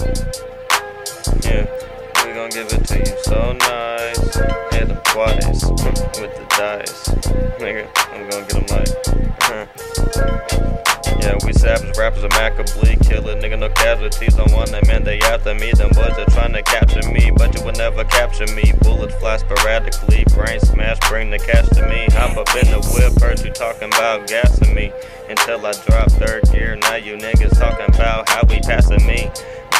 Yeah, we gon' give it to you so nice. Hit them twice with the dice. Nigga, I'm gonna get them like. yeah, we savage rappers, a Maccablee killer. Nigga, no casualties on one night, man. They after me. Them boys are trying to capture me, but you will never capture me. Bullets fly sporadically, brain smash, bring the cash to me. Hop up in the whip, heard you talking about gassing me. Until I drop third gear, now you niggas talking about how we passing me.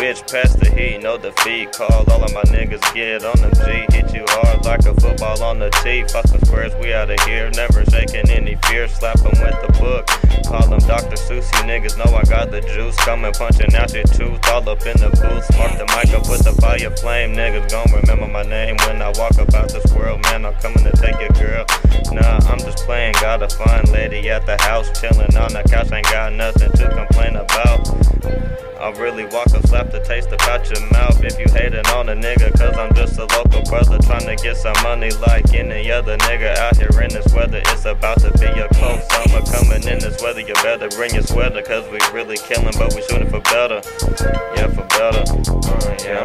Bitch, pass the heat, no defeat. Call all of my niggas, get on them G. Hit you hard like a football on the tee. Fucking squares, we out of here. Never shaking any fear. Slap them with the book. Call them Dr. You niggas know I got the juice. Coming punching out your tooth. All up in the booth. Spark the mic up with the fire flame. Niggas gon' remember my name when I walk about this world. Man, I'm coming to take your girl. Nah, I'm just playing. Got a fine lady at the house. Chilling on the couch. Ain't got nothing to complain about. I really walk a slap the taste about your mouth if you hating on a nigga, cause I'm just a local brother trying to get some money like any other nigga out here in this weather. It's about to be a cold summer coming in this weather. You better bring your sweater, cause we really killing, but we shooting for better. Yeah, for better. Uh, yeah,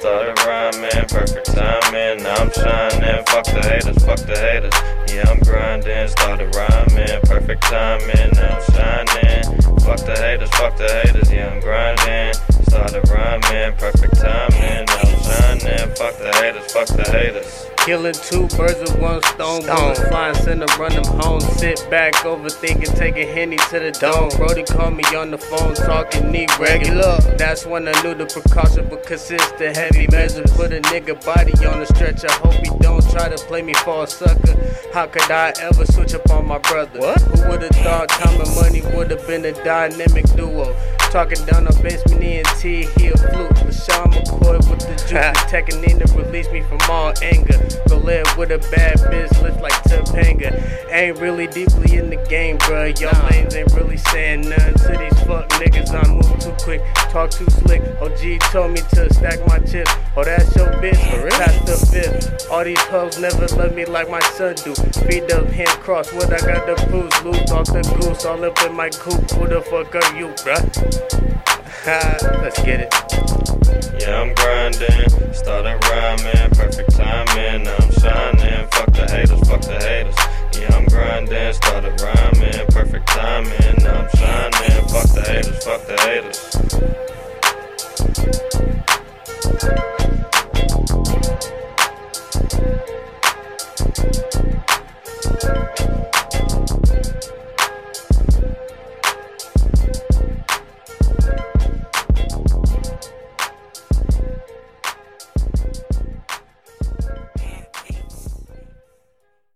started rhyming, perfect timing. I'm shining, fuck the haters, fuck the haters. Yeah, I'm grinding, started rhyming, perfect timing. I'm shining, fuck the haters, fuck the haters. Yeah, I'm grinding, started rhyming, perfect timing. I'm shining, fuck the haters, fuck the haters. Killing two birds with one stone. stone. Flying center, run them home. Sit back, overthinking, taking Henny to the dome. Brody called me on the phone, talking need regular. That's when I knew the precaution, but consistent, heavy measures. Put a nigga body on the stretcher. Hope he don't try to play me for a sucker. How could I ever switch up on my brother? What? Who would've thought time and money would've been a dynamic duo? Talking down on basement ENT, he a flute. LeSean McCoy with the juice, attacking in to release me from all anger. Go live with a bad bitch, look like Topanga. Ain't really deeply in the game, bruh. Y'all lanes ain't really saying nothing to these fuck niggas. I move too quick, talk too slick. OG told me to stack my chips. Oh, that's your bitch, pass the fifth. All these hoes never love me like my son do. Feet up, hand crossed, what I got the booze. Loot off the goose, all up in my coop. Who the fuck are you, bruh? Let's get it. Yeah, I'm grinding, started rhyming, perfect timing. I'm shining, fuck the haters, fuck the haters. Yeah, I'm grinding, started rhyming, perfect timing. Thank you.